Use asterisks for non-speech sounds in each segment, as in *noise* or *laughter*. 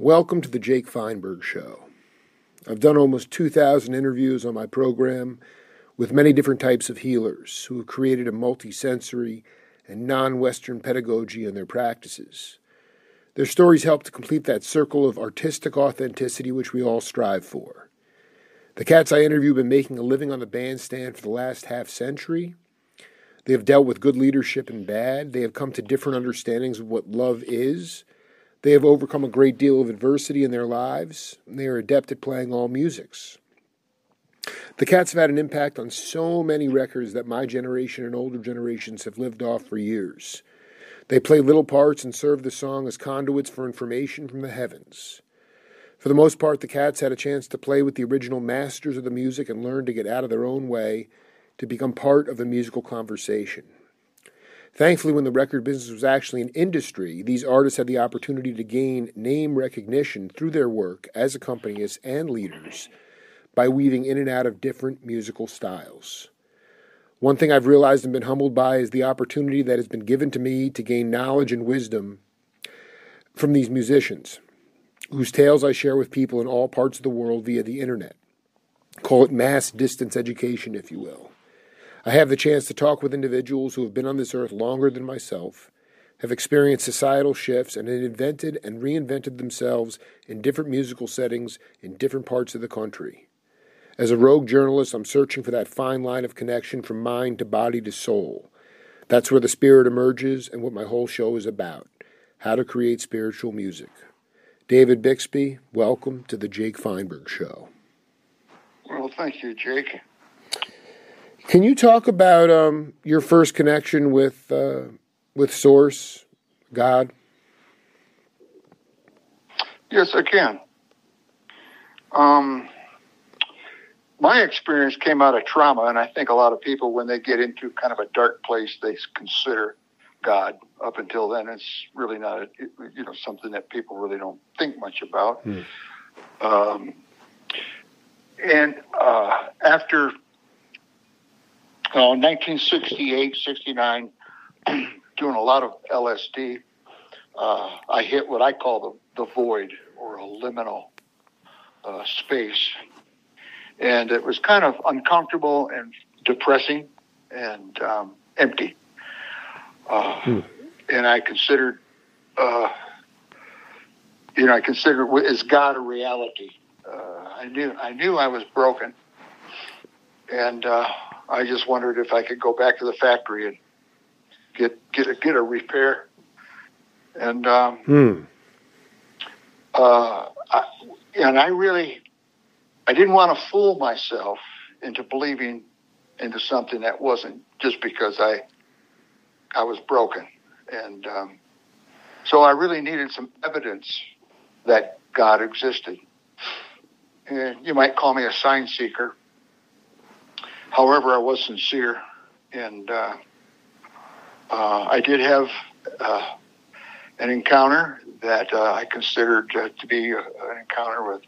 Welcome to the Jake Feinberg Show. I've done almost 2,000 interviews on my program with many different types of healers who have created a multisensory and non Western pedagogy in their practices. Their stories help to complete that circle of artistic authenticity which we all strive for. The cats I interview have been making a living on the bandstand for the last half century. They have dealt with good leadership and bad. They have come to different understandings of what love is they have overcome a great deal of adversity in their lives, and they are adept at playing all musics. The Cats have had an impact on so many records that my generation and older generations have lived off for years. They play little parts and serve the song as conduits for information from the heavens. For the most part, the Cats had a chance to play with the original masters of the music and learn to get out of their own way to become part of the musical conversation. Thankfully, when the record business was actually an industry, these artists had the opportunity to gain name recognition through their work as accompanists and leaders by weaving in and out of different musical styles. One thing I've realized and been humbled by is the opportunity that has been given to me to gain knowledge and wisdom from these musicians, whose tales I share with people in all parts of the world via the internet. Call it mass distance education, if you will. I have the chance to talk with individuals who have been on this earth longer than myself, have experienced societal shifts, and have invented and reinvented themselves in different musical settings in different parts of the country. As a rogue journalist, I'm searching for that fine line of connection from mind to body to soul. That's where the spirit emerges and what my whole show is about how to create spiritual music. David Bixby, welcome to the Jake Feinberg Show. Well, thank you, Jake. Can you talk about um, your first connection with uh, with Source, God? Yes, I can. Um, my experience came out of trauma, and I think a lot of people, when they get into kind of a dark place, they consider God. Up until then, it's really not, a, you know, something that people really don't think much about. Hmm. Um, and uh, after 1968, 69, *clears throat* doing a lot of LSD, uh, I hit what I call the, the void or a liminal uh, space. And it was kind of uncomfortable and depressing and um, empty. Uh, hmm. And I considered, uh, you know, I considered is God a reality? Uh, I knew I knew I was broken, and uh, I just wondered if I could go back to the factory and get get a get a repair. And um, hmm. uh, I, and I really I didn't want to fool myself into believing into something that wasn't just because I I was broken, and um, so I really needed some evidence that God existed. And you might call me a sign seeker. However, I was sincere, and uh, uh, I did have uh, an encounter that uh, I considered uh, to be a, an encounter with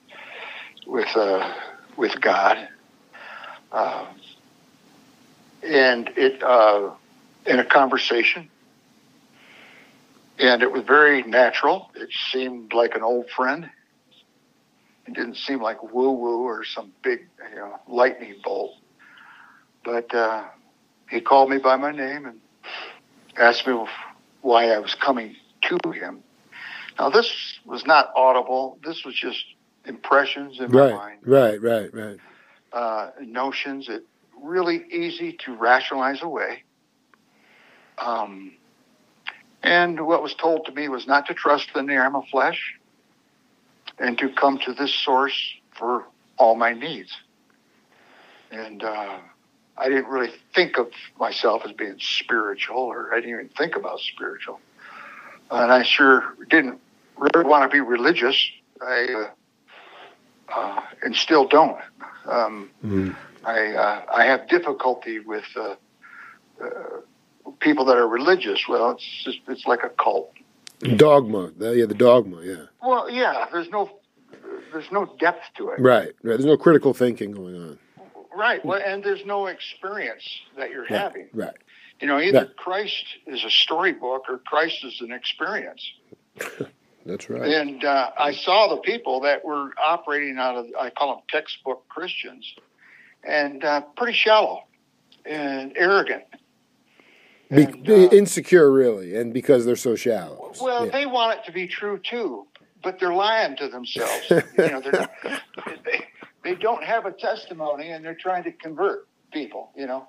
with uh, with God, and it in a conversation, and it was very natural. It seemed like an old friend. It didn't seem like woo woo or some big you know lightning bolt. But uh, he called me by my name and asked me why I was coming to him. Now, this was not audible. This was just impressions in right, my mind. Right, right, right. Uh, notions that really easy to rationalize away. Um, and what was told to me was not to trust in the arm of flesh and to come to this source for all my needs. And uh, I didn't really think of myself as being spiritual, or I didn't even think about spiritual. And I sure didn't really want to be religious. I uh, uh, and still don't. Um, mm. I uh, I have difficulty with uh, uh, people that are religious. Well, it's just it's like a cult. Dogma, yeah, the dogma, yeah. Well, yeah. There's no there's no depth to it. Right, right. There's no critical thinking going on. Right. Well, and there's no experience that you're right. having. Right. You know, either right. Christ is a storybook or Christ is an experience. *laughs* That's right. And uh, I saw the people that were operating out of, I call them textbook Christians, and uh, pretty shallow and arrogant. Be, And, uh, insecure, really, and because they're so shallow. Well, Yeah. they want it to be true too, but they're lying to themselves. *laughs* you know, they're, they they don't have a testimony, and they're trying to convert people. You know,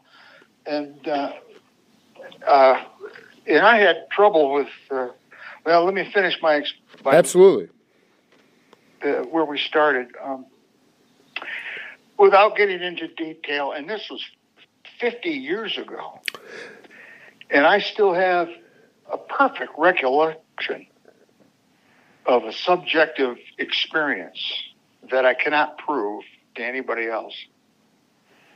and uh, uh, and I had trouble with. Uh, well, let me finish my, my Absolutely. uh, where we started. Um, without getting into detail, and this was 50 years ago, and I still have a perfect recollection of a subjective experience that I cannot prove to anybody else.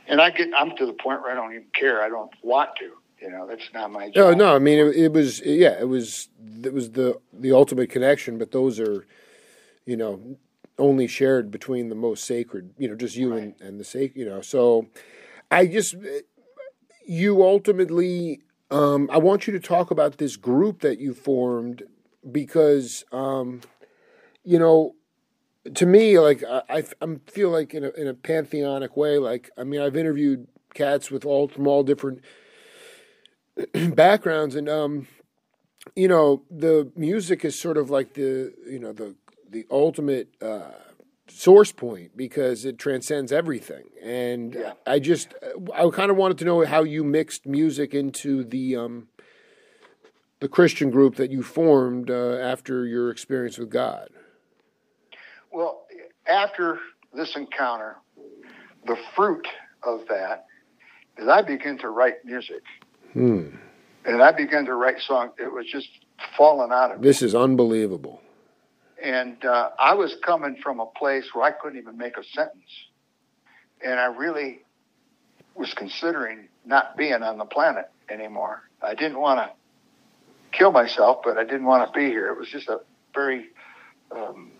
And I get, I'm to the point where I don't even care. I don't want to. You know, that's not my No, job. no. I mean, it, it was yeah, it was it was the the ultimate connection. But those are, you know, only shared between the most sacred. You know, just you and and the sacred. You know, so I just you ultimately. Um, I want you to talk about this group that you formed because, um, you know, to me, like I, I feel like in a in a pantheonic way. Like I mean, I've interviewed cats with all from all different *clears throat* backgrounds and um you know the music is sort of like the you know the the ultimate uh source point because it transcends everything and Yeah. i just i kind of wanted to know how you mixed music into the um the christian group that you formed uh, after your experience with god Well, after this encounter, the fruit of that is I began to write music. hmm. And I began to write songs. It was just falling out of me. this is unbelievable And uh, I was coming from a place where I couldn't even make a sentence. And I really was considering not being on the planet anymore. I didn't want to kill myself, but I didn't want to be here. It was just a very, um,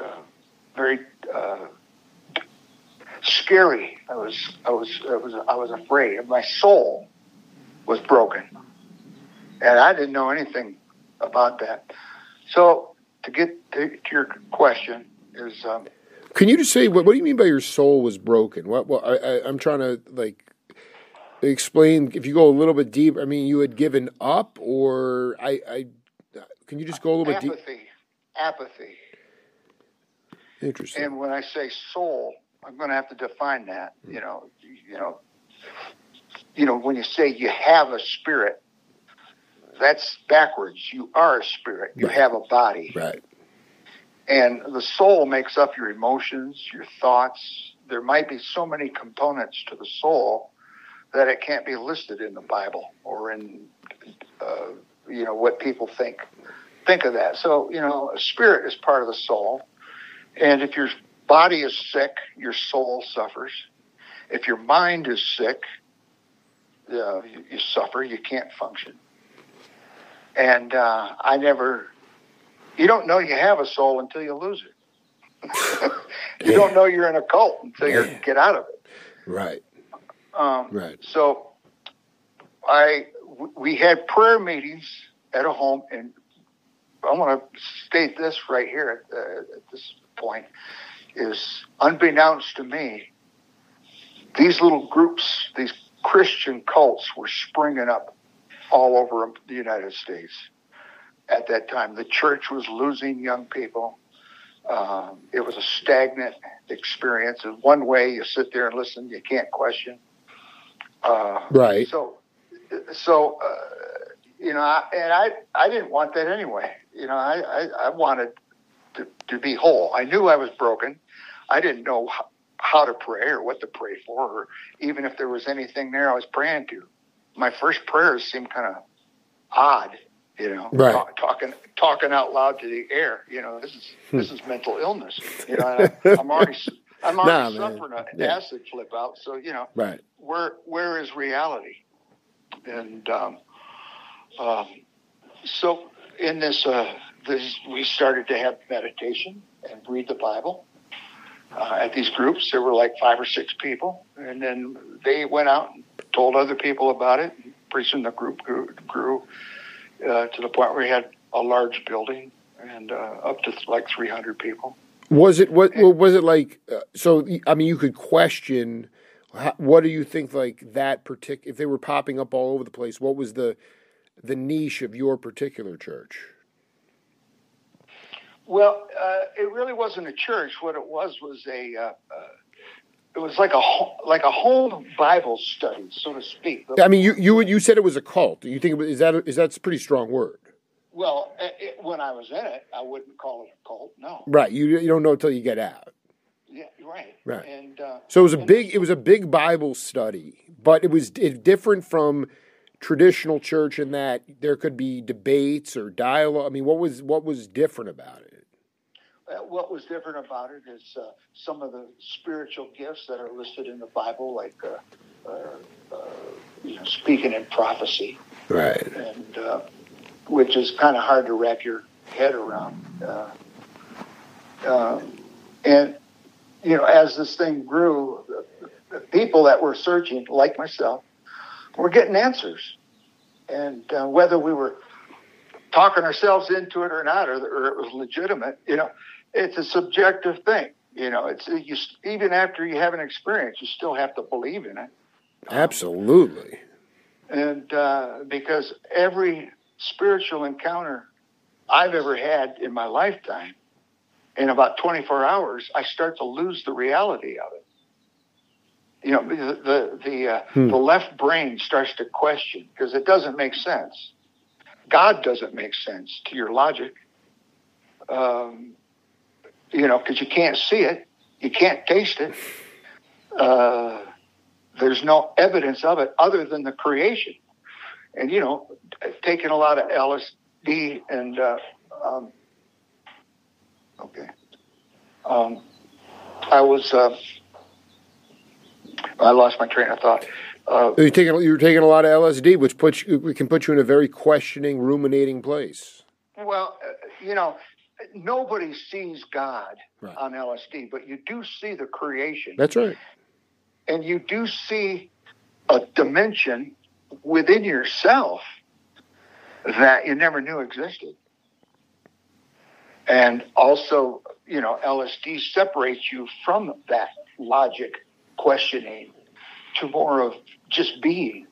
uh, very uh, scary. I was, I was, I was, I was afraid. My soul was broken, and I didn't know anything about that. So to get to, to your question is um, Can you just say what? What do you mean by your soul was broken? What? What? I, I'm trying to like explain. If you go a little bit deep, I mean, you had given up, or I, I can you just go a little bit deep? apathy, apathy. Interesting. And when I say soul, I'm going to have to define that. Hmm. You know, you know, you know, when you say you have a spirit, that's backwards. You are a spirit. You Right. have a body. right. And the soul makes up your emotions, your thoughts. There might be so many components to the soul that it can't be listed in the Bible or in, uh, you know, what people think think of that. So, you know, a spirit is part of the soul. And if your body is sick, your soul suffers. If your mind is sick, uh, you, you suffer. You can't function. And uh, I never you don't know you have a soul until you lose it. *laughs* you don't know you're in a cult until you get out of it. Right. Um, Right. So, I w- we had prayer meetings at a home, and I want to state this right here at, uh, at this point is unbeknownst to me, these little groups, these Christian cults, were springing up all over the United States at that time. The church was losing young people. Um, it was a stagnant experience. In one way, you sit there and listen, you can't question. Uh, Right. So, so uh, you know, I, and I, I didn't want that anyway. You know, I, I, I wanted to, to be whole. I knew I was broken. I didn't know how, how to pray or what to pray for, or even if there was anything there I was praying to. My first prayers seemed kind of odd, you know, Right. talk, talking talking out loud to the air. You know, this is Hmm. this is mental illness. You know, I, I'm already I'm already Nah, man. suffering an Yeah. acid flip out. So you know, Right. where where is reality? And um, um, so in this, uh, this, we started to have meditation and read the Bible. Uh, at these groups, there were like five or six people, and then they went out and told other people about it. Pretty soon, the group grew, grew uh, to the point where we had a large building, and uh, up to like 300 people. Was it what? Well, was it like? Uh, so I mean, you could question. How, what do you think? Like that particular, if they were popping up all over the place, what was the the niche of your particular church? Well, uh, it really wasn't a church. What it was was a. Uh, uh it was like a like a home Bible study, so to speak. I mean, you you you said it was a cult. You think it was, is that is that's a pretty strong word? Well, it, when I was in it, I wouldn't call it a cult. No. Right. You you don't know until you get out. Yeah. Right. Right. And uh, so it was a big it was a big Bible study, but it was it different from traditional church in that there could be debates or dialogue. I mean, what was what was different about it? Uh, what was different about it is uh, some of the spiritual gifts that are listed in the Bible, like uh, uh, uh you know, speaking in prophecy, right, and which is kind of hard to wrap your head around. Uh, uh, and you know, as this thing grew, the, the, people that were searching, like myself, were getting answers. And uh, whether we were talking ourselves into it or not, or, or, it was legitimate, you know, it's a subjective thing. You know, it's you, even after you have an experience, you still have to believe in it. Absolutely. Um, and uh, because every spiritual encounter I've ever had in my lifetime, in about 24 hours, I start to lose the reality of it. You know, the the the, uh, hmm. the left brain starts to question because it doesn't make sense. God doesn't make sense to your logic. Um, you know, because you can't see it, you can't taste it. Uh, there's no evidence of it other than the creation and you know, taking a lot of LSD and uh, um, okay, um, I was uh, I lost my train of thought. Uh, you're taking you're taking a lot of LSD, which puts you, we can put you in a very questioning, ruminating place. Well, uh, you know, nobody sees God right. on LSD, but you do see the creation. That's right. And you do see a dimension within yourself that you never knew existed. And also, you know, LSD separates you from that logic questioning to more of just being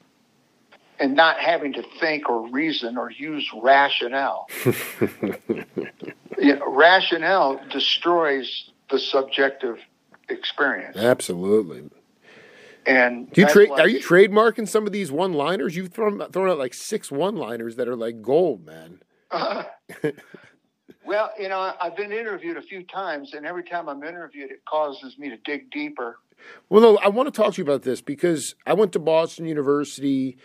and not having to think or reason or use rationale. *laughs* you know, rationale destroys the subjective experience. Absolutely. And do you trade? Are you trademarking some of these one-liners? You've thrown thrown out like six one-liners that are like gold, man. Uh, *laughs* well, you know, I've been interviewed a few times, and every time I'm interviewed, it causes me to dig deeper. Well, I want to talk to you about this because I went to Boston University,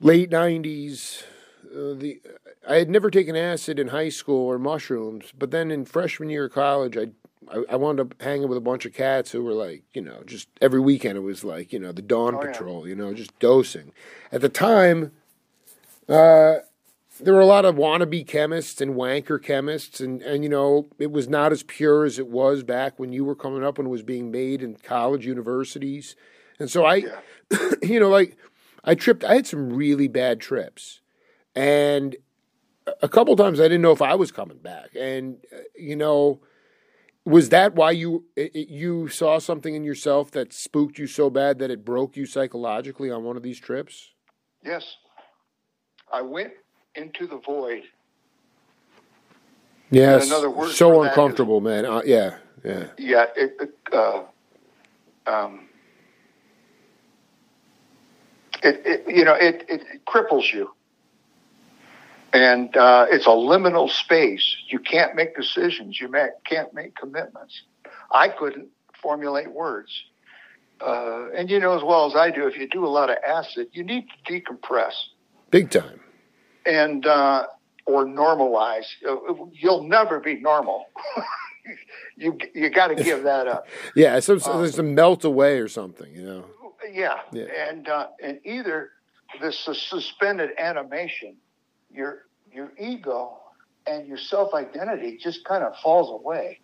late '90s. Uh, the I had never taken acid in high school or mushrooms, but then in freshman year of college, I I, I wound up hanging with a bunch of cats who were like, you know, just every weekend it was like, you know, the dawn oh, patrol, yeah. you know, just dosing. At the time, uh, there were a lot of wannabe chemists and wanker chemists, and, and you know, it was not as pure as it was back when you were coming up when it was being made in college universities. And so I, yeah. *coughs* you know, like I tripped, I had some really bad trips. And a couple times I didn't know if I was coming back. And, uh, you know, was that why you it, you saw something in yourself that spooked you so bad that it broke you psychologically on one of these trips? Yes, I went into the void. Yes, so uncomfortable, is, man. Uh, yeah, yeah, yeah. It, uh, um, it, it, you know, it, it cripples you and uh, it's a liminal space. You can't make decisions. You can't make commitments. I couldn't formulate words. Uh, and you know as well as I do, if you do a lot of acid, you need to decompress. Big time. And uh, or normalize. Uh, you'll never be normal. *laughs* you you got to give that up. *laughs* yeah, so, so there's a melt away or something, you know. Yeah, yeah. and uh, and either this suspended animation your your ego and your self identity just kind of falls away.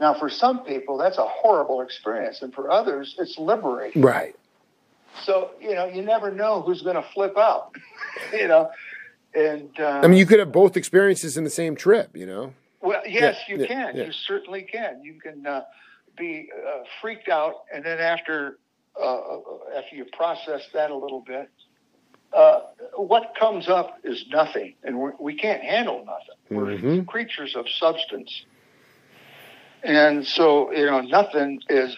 Now, for some people, that's a horrible experience, and for others, it's liberating. Right. So you know, you never know who's going to flip out. *laughs* you know, and uh, I mean, you could have both experiences in the same trip, you know. Well, yes, Yeah, you yeah, can. yeah. You certainly can. You can uh, be uh, freaked out, and then after uh, after you process that a little bit, uh, what comes up is nothing, and we're, we can't handle nothing. We're Mhm. creatures of substance, and so you know nothing is.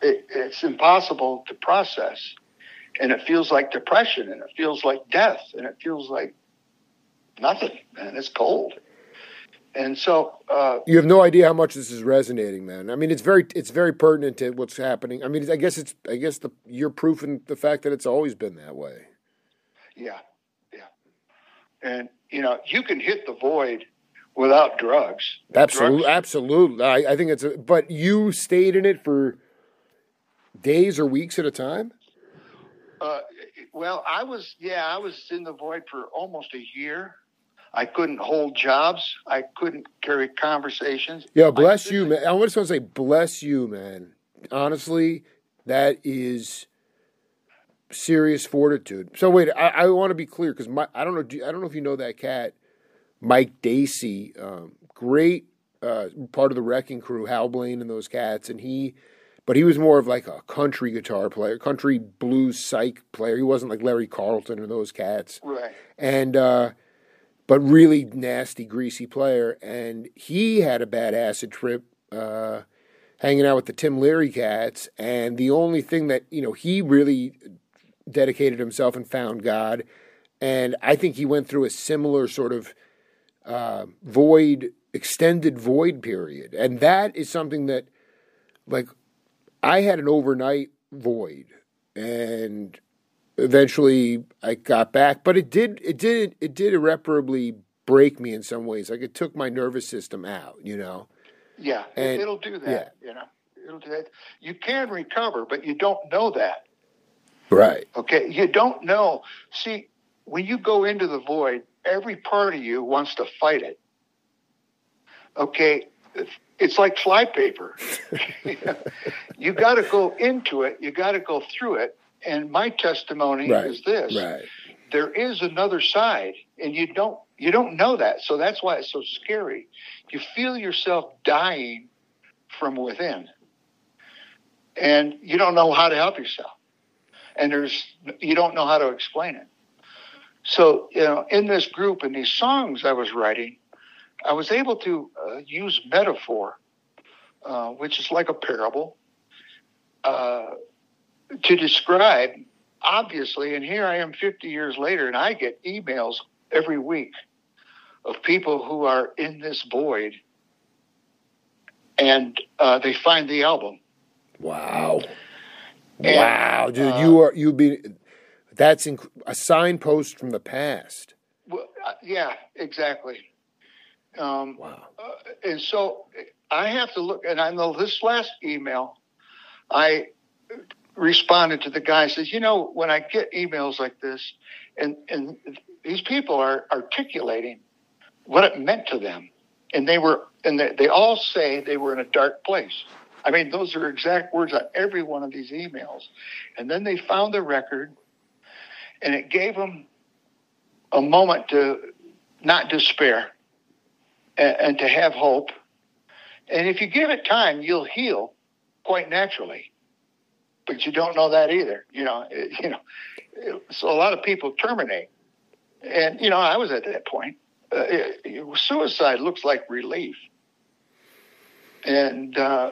It, it's impossible to process, and it feels like depression, and it feels like death, and it feels like nothing, and it's cold. And so, uh, You have no idea how much this is resonating, man. I mean, it's very it's very pertinent to what's happening. I mean, I guess it's I guess the you're proof in the fact that it's always been that way. Yeah, yeah. And, you know, you can hit the void without drugs. Absolutely, Drugs- absolutely. I, I think it's a, but you stayed in it for days or weeks at a time. Uh, well, I was, yeah, I was in the void for almost a year. I couldn't hold jobs. I couldn't carry conversations. Yeah, bless you, man. I just want to say, bless you, man. Honestly, that is serious fortitude. So wait, I, I want to be clear because my I don't know do- I don't know if you know that cat, Mike Deasy, um, great uh, part of the Wrecking Crew, Hal Blaine and those cats, and he, but he was more of like a country guitar player, country blues psych player. He wasn't like Larry Carlton or those cats Right. and uh, but really nasty, greasy player. And he had a bad acid trip uh, hanging out with the Tim Leary cats. And the only thing that you know he really dedicated himself and found God. And I think he went through a similar sort of uh, void, extended void period. And that is something that, like, I had an overnight void, and eventually I got back, but it did it did it did irreparably break me in some ways. Like it took my nervous system out, you know. Yeah, And- it'll do that. yeah. You know, it'll do that. You can recover, but you don't know that. Right. Okay, you don't know. See, when you go into the void, every part of you wants to fight it. Okay, it's like flypaper. *laughs* you got to go into it. You got to go through it. And my testimony Right. is this: Right. there is another side, and you don't you don't know that. So that's why it's so scary. You feel yourself dying from within, and you don't know how to help yourself and there's you don't know how to explain it. So you know, in this group and these songs I was writing, I was able to uh, use metaphor, uh, which is like a parable, uh, to describe obviously. And here I am, 50 years later, and I get emails every week of people who are in this void, and uh, they find the album. Wow. And, wow, dude, uh, you are you be that's inc- a signpost from the past. Well, uh, yeah, exactly. Um, Wow. uh, and so I have to look, and I know this last email, I responded to the guy says, you know, when I get emails like this, and and these people are articulating what it meant to them, and they were, and they, they all say they were in a dark place. I mean, those are exact words on every one of these emails, and then they found the record, and it gave them a moment to not despair and, and to have hope. And if you give it time, you'll heal quite naturally. But you don't know that either. You know, it- *laughs* you know. it- So a lot of people terminate, and you know, I was at that point. Uh, it- suicide looks like relief, and uh,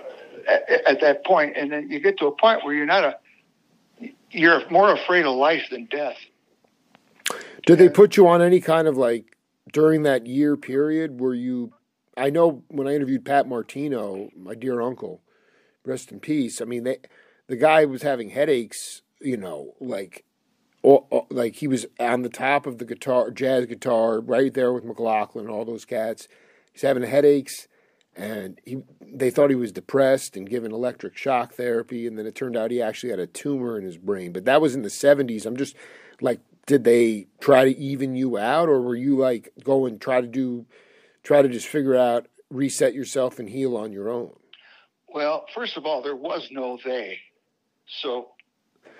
at, at that point, and then you get to a point where you're not a, you're more afraid of life than death. Did they put you on any kind of like during that year period where you? I know when I interviewed Pat Martino, my dear uncle, rest in peace. I mean, they, the guy was having headaches. You know, like, or, or- like he was on the top of the guitar, jazz guitar, right there with McLaughlin and all those cats. He's having headaches, and he they thought he was depressed and given electric shock therapy, and then it turned out he actually had a tumor in his brain. But that was in the seventies. I'm just like, did they try to even you out, or were you like go and try to do, try to just figure out, reset yourself and heal on your own? Well, first of all, there was no they. So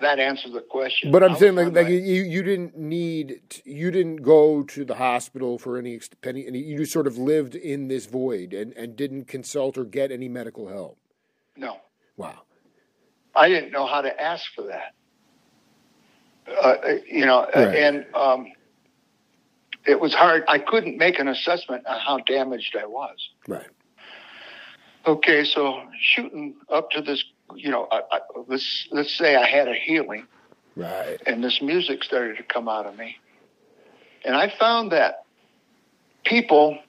that answers the question. But I'm saying like like my- you you didn't need you didn't go to the hospital for any any, any you just sort of lived in this void and and didn't consult or get any medical help. no, Wow. I didn't know how to ask for that. Uh, you know, uh, Right. and um, it was hard. I couldn't make an assessment on how damaged I was. Right. Okay, so shooting up to this, you know, I, I, let's let's say I had a healing, Right. and this music started to come out of me, and I found that people.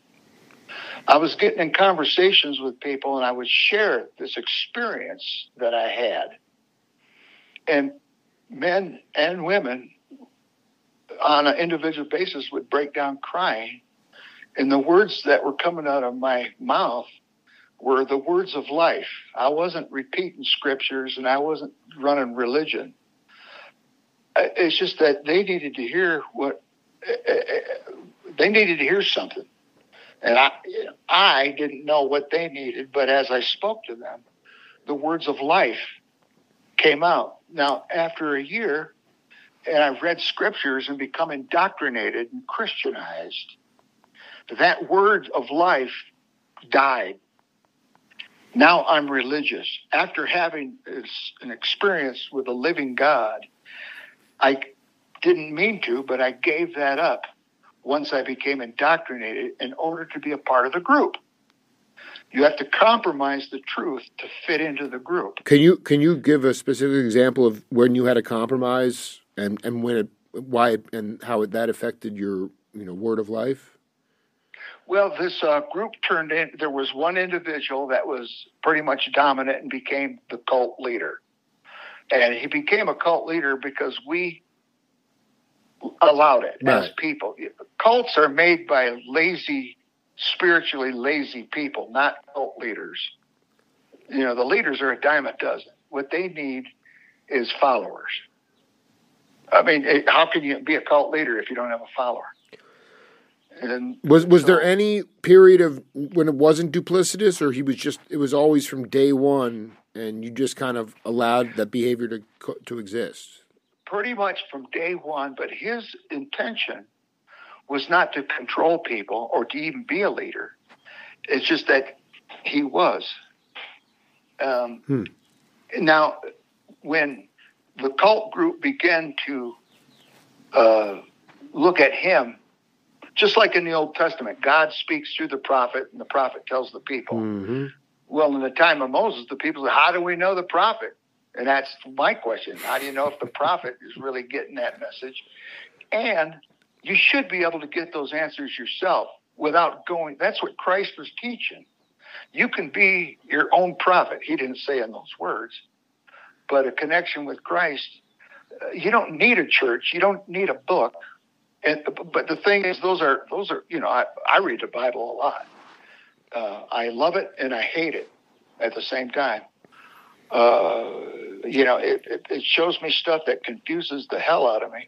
I was getting in conversations with people, and I would share this experience that I had, and men and women on an individual basis would break down crying, and the words that were coming out of my mouth were the words of life. I wasn't repeating scriptures and I wasn't running religion. It's just that they needed to hear what eh, eh, eh, they needed to hear something. And I I didn't know what they needed, but as I spoke to them, the words of life came out. Now, after a year, and I've read scriptures and become indoctrinated and Christianized, that word of life died. Now I'm religious. After having an experience with a living God, I didn't mean to, but I gave that up once I became indoctrinated in order to be a part of the group. You have to compromise the truth to fit into the group. Can you can you give a specific example of when you had a compromise and and when it why and how it, that affected your you know word of life? Well, this uh, group turned in. There was one individual that was pretty much dominant and became the cult leader. And he became a cult leader because we allowed it as people. Cults are made by lazy, spiritually lazy people, not cult leaders. You know, the leaders are a dime a dozen. What they need is followers. I mean, how can you be a cult leader if you don't have a follower? And Was was there any period of when it wasn't duplicitous, or he was just it was always from day one, and you just kind of allowed that behavior to to exist? pretty much from day one, but his intention was not to control people or to even be a leader. It's just that he was. Um, Hmm. Now, when the cult group began to uh, look at him, just like in the Old Testament, God speaks through the prophet, and the prophet tells the people. Mm-hmm. Well, in the time of Moses, the people said, How do we know the prophet? And that's my question. How do you know if the prophet is really getting that message? And you should be able to get those answers yourself without going. That's what Christ was teaching. You can be your own prophet. He didn't say in those words, but a connection with Christ. uh, You don't need a church. You don't need a book. And but the thing is, those are those are you know I, I read the Bible a lot. Uh, I love it and I hate it at the same time. Uh, you know, it, it, it shows me stuff that confuses the hell out of me.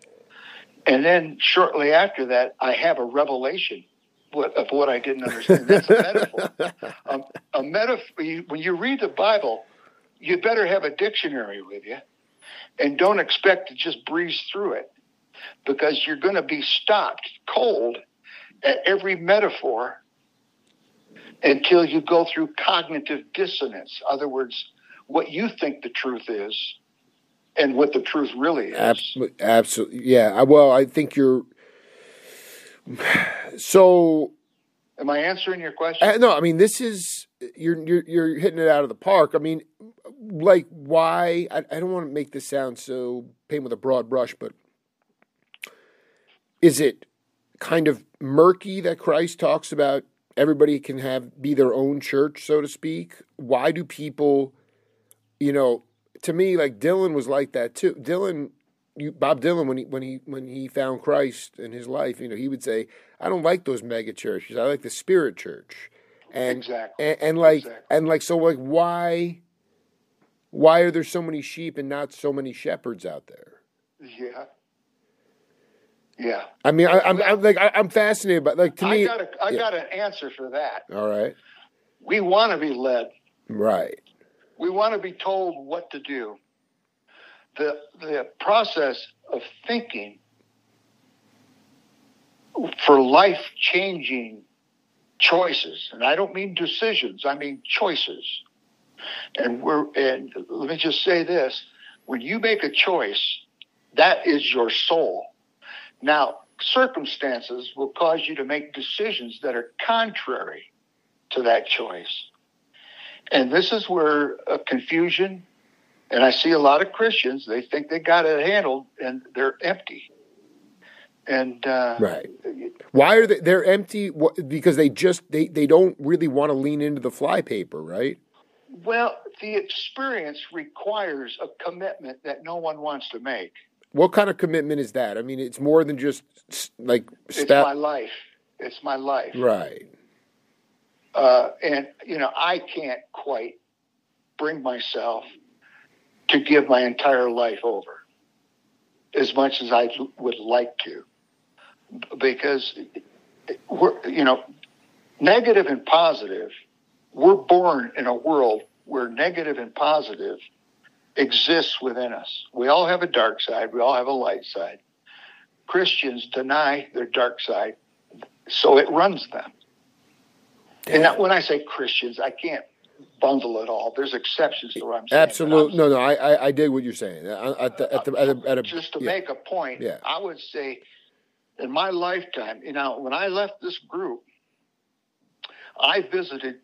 And then shortly after that, I have a revelation what, of what I didn't understand. That's a metaphor. *laughs* Um, a metaphor. When you read the Bible, you better have a dictionary with you, and don't expect to just breeze through it, because you're going to be stopped cold at every metaphor until you go through cognitive dissonance. Other words, what you think the truth is and what the truth really is. Absolutely, absolutely, yeah. I- Well, I think you're. So Am I answering your question? uh, no, I mean this is you're you're you're hitting it out of the park. I mean, like why? I, I don't want to make this sound so paint with a broad brush, but is it kind of murky that Christ talks about everybody can have be their own church, so to speak? Why do people, you know, to me, like Dylan was like that too. Dylan, you, Bob Dylan, when he when he when he found Christ in his life, you know, he would say, "I don't like those mega churches. I like the Spirit Church." And Exactly. and, and like Exactly. and like so like why why are there so many sheep and not so many shepherds out there? yeah. Yeah. I mean, I, I'm, I'm like I, I'm fascinated by like to I me. got a, I yeah. got an answer for that. all right, We want to be led. right, We want to be told what to do. the the process of thinking for life changing choices, and I don't mean decisions, I mean choices. And we're and let me just say this: when you make a choice, that is your soul. Now, circumstances will cause you to make decisions that are contrary to that choice. And this is where a confusion, and I see a lot of Christians, they think they got it handled and they're empty. And uh, right, why are they? They're empty because they just they they don't really want to lean into the flypaper, right? Well, the experience requires a commitment that no one wants to make. What kind of commitment is that? I mean, it's more than just like. It's my life. It's my life. Right. Uh, and you know, I can't quite bring myself to give my entire life over as much as I would like to because we're, you know, negative and positive, we're born in a world where negative and positive exists within us. We all have a dark side, we all have a light side. Christians deny their dark side, so it runs them. And when I say Christians, I can't bundle it all. There's exceptions to what I'm saying. Absolutely, no, no, I, I, I dig what you're saying. At the, at the, at a, at a, just to yeah. make a point, yeah. I would say in my lifetime, you know, when I left this group, I visited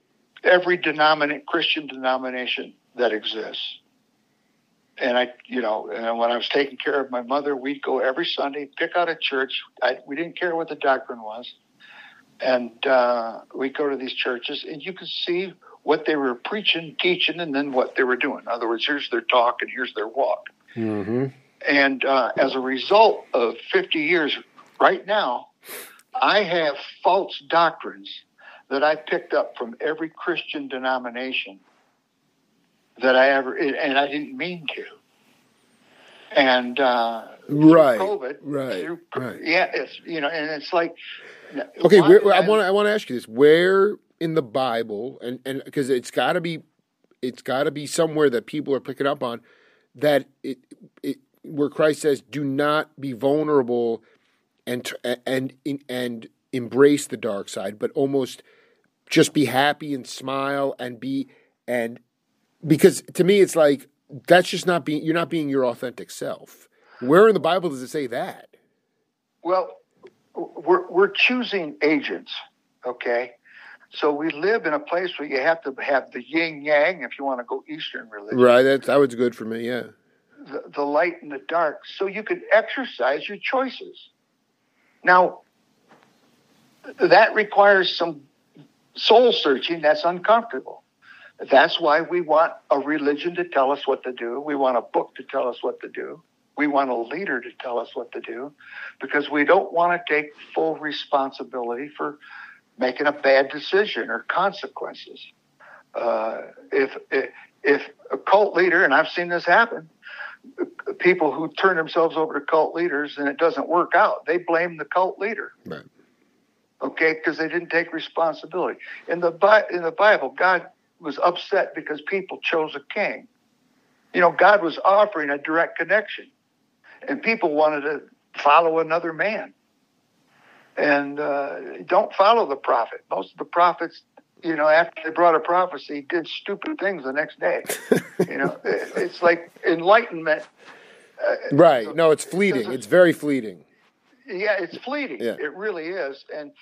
every denomination, Christian denomination that exists. And I, you know, and when I was taking care of my mother, we'd go every Sunday, pick out a church. I, we didn't care what the doctrine was. And uh, we'd go to these churches, and you could see what they were preaching, teaching, and then what they were doing. In other words, here's their talk and here's their walk. Mm-hmm. And uh, as a result of 50 years right now, I have false doctrines that I picked up from every Christian denomination that I ever, and I didn't mean to. And uh, right, COVID, right, through, right, yeah, it's you know, and it's like, okay, where, I want I want to ask you this: where in the Bible, and and because it's got to be, it's got to be somewhere that people are picking up on that it, it where Christ says, "Do not be vulnerable and and and embrace the dark side, but almost just be happy and smile and be and because to me it's like that's just not being you're not being your authentic self. Where in the Bible does it say that? Well, we're we're choosing agents, okay? So we live in a place where you have to have the yin yang if you want to go Eastern religion. Right, that that was good for me, yeah. The, the light and the dark, so you can exercise your choices. Now, that requires some soul searching that's uncomfortable. That's why we want a religion to tell us what to do. We want a book to tell us what to do. We want a leader to tell us what to do because we don't want to take full responsibility for making a bad decision or consequences. Uh, if, if, if a cult leader, and I've seen this happen, people who turn themselves over to cult leaders and it doesn't work out, they blame the cult leader. Right. Okay, because they didn't take responsibility. In the in the Bible, God was upset because people chose a king. You know, God was offering a direct connection, and people wanted to follow another man. And uh, don't follow the prophet. Most of the prophets you know, after they brought a prophecy, did stupid things the next day. *laughs* you know, it's like enlightenment. Uh, right. No, it's fleeting. It's very fleeting. Yeah, it's fleeting. Yeah. It really is. And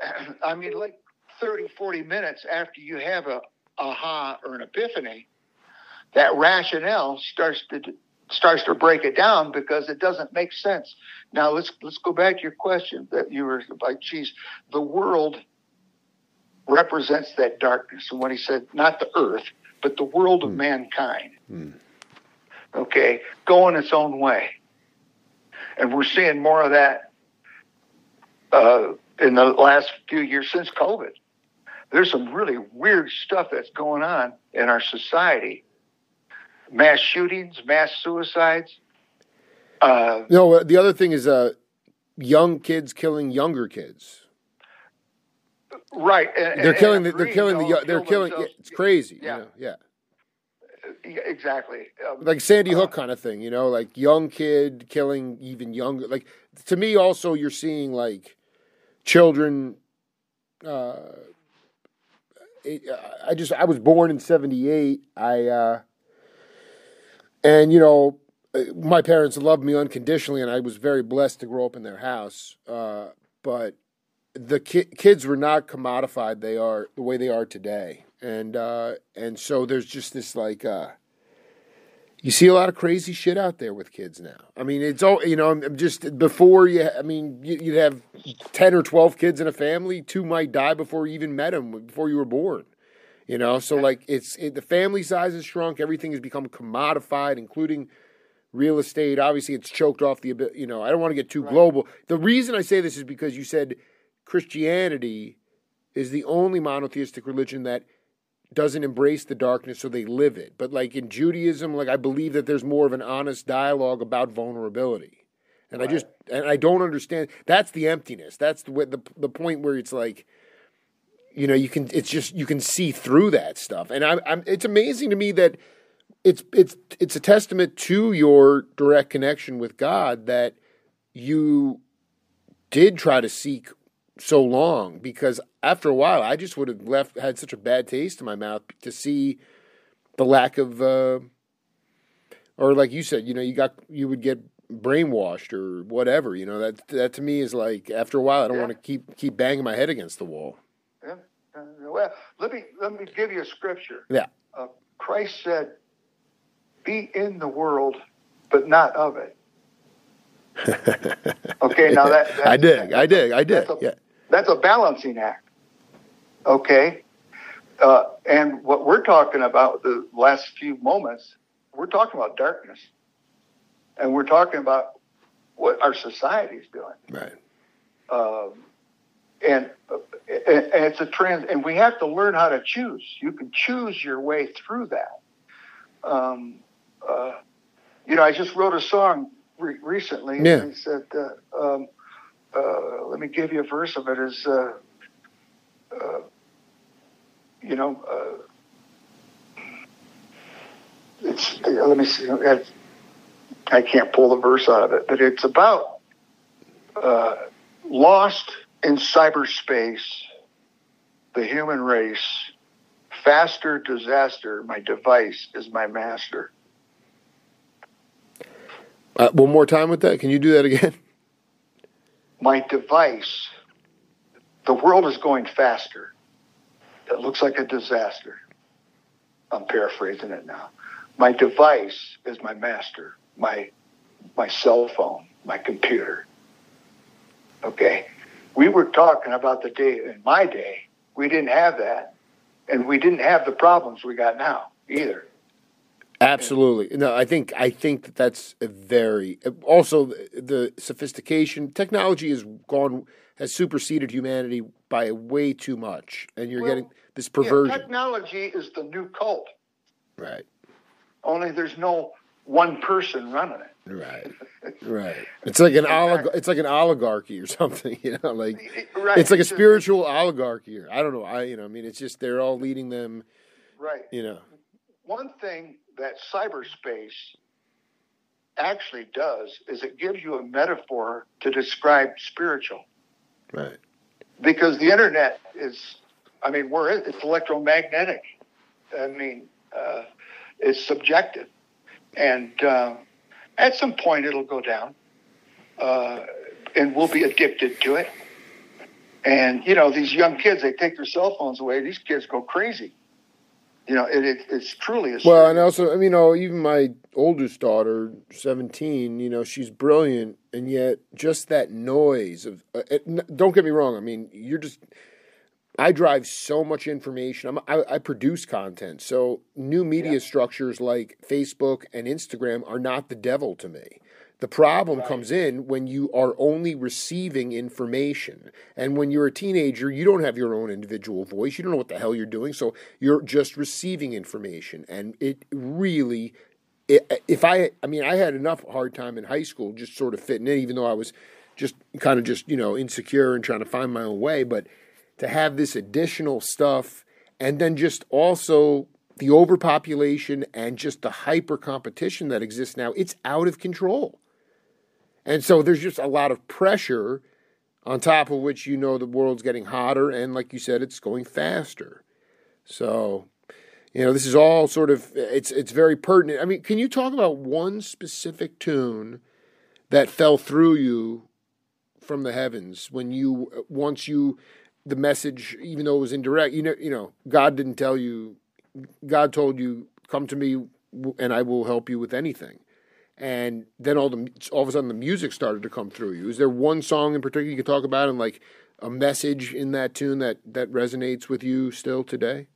*clears throat* I mean, like 30, 40 minutes after you have a aha or an epiphany, that rationale starts to starts to break it down because it doesn't make sense. Now let's let's go back to your question that you were like, geez, the world represents that darkness. And when he said, not the earth, but the world of mm. mankind, mm. okay, going its own way. And we're seeing more of that uh, in the last few years since COVID. There's some really weird stuff that's going on in our society mass shootings, mass suicides. Uh, no, the other thing is uh, young kids killing younger kids. Right. And, they're, killing the, they're killing the. They're killing. it's crazy. Yeah. You know? Yeah. exactly. Um, like Sandy Hook uh, kind of thing, you know, like young kid killing even younger. Like to me, also you're seeing like children. Uh, I just I was born in '78. I uh, and you know my parents loved me unconditionally, and I was very blessed to grow up in their house. Uh, but the ki- kids were not commodified; they are the way they are today, and uh, and so there's just this like uh, you see a lot of crazy shit out there with kids now. I mean, it's all you know. I'm just before you, I mean, you'd have ten or twelve kids in a family. Two might die before you even met them, before you were born. You know, so like it's it, the family size has shrunk. Everything has become commodified, including real estate. Obviously, it's choked off the you know. I don't want to get too right. global. The reason I say this is because you said Christianity is the only monotheistic religion that doesn't embrace the darkness, so they live it. But like in Judaism, like I believe that there's more of an honest dialogue about vulnerability. And right. I just and I don't understand. That's the emptiness. That's the the the point where it's like you know you can it's just you can see through that stuff and I'm, I'm it's amazing to me that it's it's it's a testament to your direct connection with God that you did try to seek so long because after a while I just would have left had such a bad taste in my mouth to see the lack of uh, or like you said you know you got you would get brainwashed or whatever you know that that to me is like after a while I don't yeah. want to keep keep banging my head against the wall Yeah. well, let me let me give you a scripture. Yeah. Uh, Christ said, "Be in the world, but not of it." *laughs* okay, now that I dig, I dig, I dig. That's a, yeah, that's a balancing act. Okay, uh, and what we're talking about the last few moments, we're talking about darkness, and we're talking about what our society is doing. Right. Um, and and it's a trend, and we have to learn how to choose. You can choose your way through that. Um, uh, you know, I just wrote a song re- recently. Yeah. And said, uh, um, uh, let me give you a verse of it. Is uh, uh, you know, uh, it's let me see. I can't pull the verse out of it, but it's about lost in cyberspace, the human race, faster disaster, my device is my master. Uh, one more time with that. Can you do that again? My device, the world is going faster. It looks like a disaster. I'm paraphrasing it now. My device is my master, my my cell phone, my computer. Okay we were talking about the day in my day, we didn't have that. And we didn't have the problems we got now either. Absolutely. No, I think I think that that's a very also the sophistication technology has gone has superseded humanity by way too much, and you're well, getting this perversion. Yeah, technology is the new cult. Right. Only there's no one person running it. Right, *laughs* right. It's like an olig- It's like an oligarchy or *laughs* something. You know, like right. it's like a spiritual oligarchy. Or I don't know. I you know. I mean, it's just they're all leading them. Right. You know. One thing that cyberspace actually does is it gives you a metaphor to describe spiritual. Right. Because the internet is, I mean, we're it's electromagnetic. I mean, uh, it's subjective, and. Uh, at some point, it'll go down, uh, and we'll be addicted to it. And you know, these young kids, they take their cell phones away. These kids go crazy. You know, it, it it's truly a well. And also, I mean, you know, even my oldest daughter, seventeen, you know, she's brilliant, and yet just that noise of. Uh, it, don't get me wrong. I mean, you're just I drive so much information. I, I produce content. So new media yeah. structures like Facebook and Instagram are not the devil to me. The problem right. comes in when you are only receiving information. And when you're a teenager, you don't have your own individual voice. You don't know what the hell you're doing. So you're just receiving information. And it really, if I, I mean, I had enough hard time in high school just sort of fitting in, even though I was just kind of just, you know, insecure and trying to find my own way. But to have this additional stuff and then just also the overpopulation and just the hyper competition that exists now, it's out of control. And so there's just a lot of pressure on top of which you know the world's getting hotter and like you said it's going faster. So, you know, this is all sort of it's it's very pertinent. I mean, can you talk about one specific tune that fell through you from the heavens when you once you the message even though it was indirect, you know, you know, God didn't tell you God told you, "Come to me, and I will help you with anything." And then all the all of a sudden the music started to come through you. Is there one song in particular you could talk about and like a message in that tune that that resonates with you still today?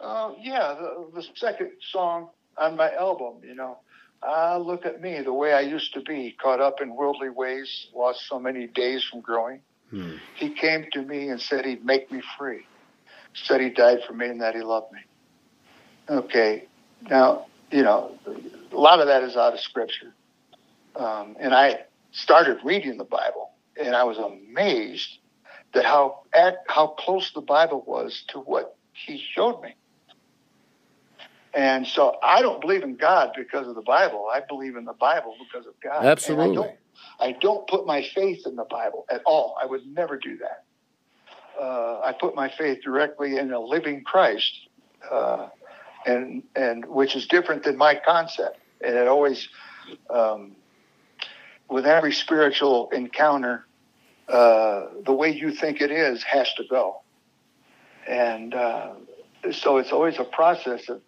Uh, yeah, the, the second song on my album, you know, ah, look at me, the way I used to be, caught up in worldly ways, lost so many days from growing. Hmm. He came to me and said he'd make me free. Said he died for me and that he loved me. Okay. Now, you know, a lot of that is out of scripture. Um, and I started reading the Bible and I was amazed that how at, how close the Bible was to what he showed me. And so I don't believe in God because of the Bible. I believe in the Bible because of God. Absolutely. I don't, I don't, put my faith in the Bible at all. I would never do that. Uh, I put my faith directly in a living Christ. Uh, and and which is different than my concept. And it always, um, with every spiritual encounter, uh, the way you think it is has to go. And uh, so it's always a process of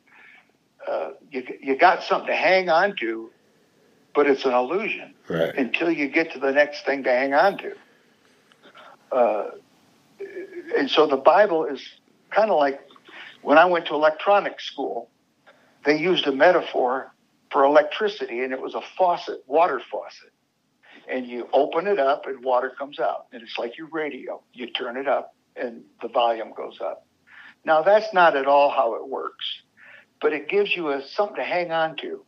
uh, you you got something to hang on to, but it's an illusion right. until you get to the next thing to hang on to. Uh, and so the Bible is kind of like when I went to electronic school, they used a metaphor for electricity, and it was a faucet, water faucet. And you open it up, and water comes out. And it's like your radio. You turn it up, and the volume goes up. Now, that's not at all how it works, but it gives you a, something to hang on to.